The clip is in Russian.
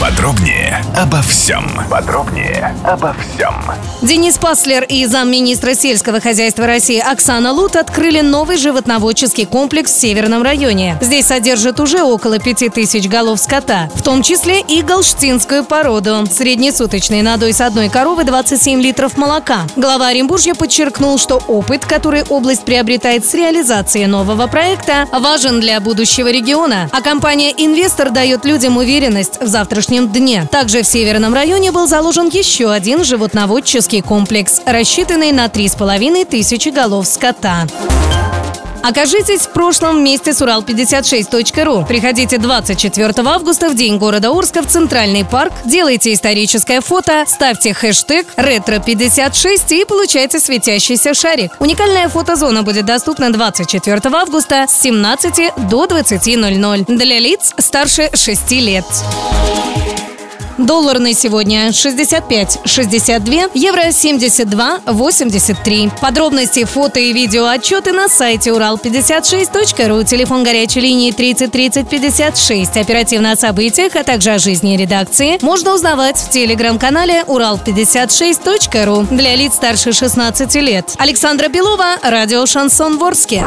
Подробнее обо всем. Подробнее обо всем. Денис Паслер и замминистра сельского хозяйства России Оксана Лут открыли новый животноводческий комплекс в Северном районе. Здесь содержат уже около 5000 голов скота, в том числе и галштинскую породу. Среднесуточный надой с одной коровы 27 литров молока. Глава Оренбуржья подчеркнул, что опыт, который область приобретает с реализацией нового проекта, важен для будущего региона. А компания «Инвестор» дает людям уверенность в завтрашнем дне. Также в Северном районе был заложен еще один животноводческий комплекс, рассчитанный на 3,5 тысячи голов скота. Окажитесь в прошлом вместе с Урал56.ру. Приходите 24 августа в День города Орска в Центральный парк, делайте историческое фото, ставьте хэштег «Ретро56» и получайте светящийся шарик. Уникальная фотозона будет доступна 24 августа с 17 до 20.00 для лиц старше 6 лет. Доллар на сегодня 65,62, евро 72,83. Подробности, фото и видео отчеты на сайте урал56.ру, телефон горячей линии 30 30 56. Оперативно о событиях, а также о жизни редакции можно узнавать в телеграм-канале урал56.ру для лиц старше 16 лет. Александра Белова, радио «Шансон Ворске».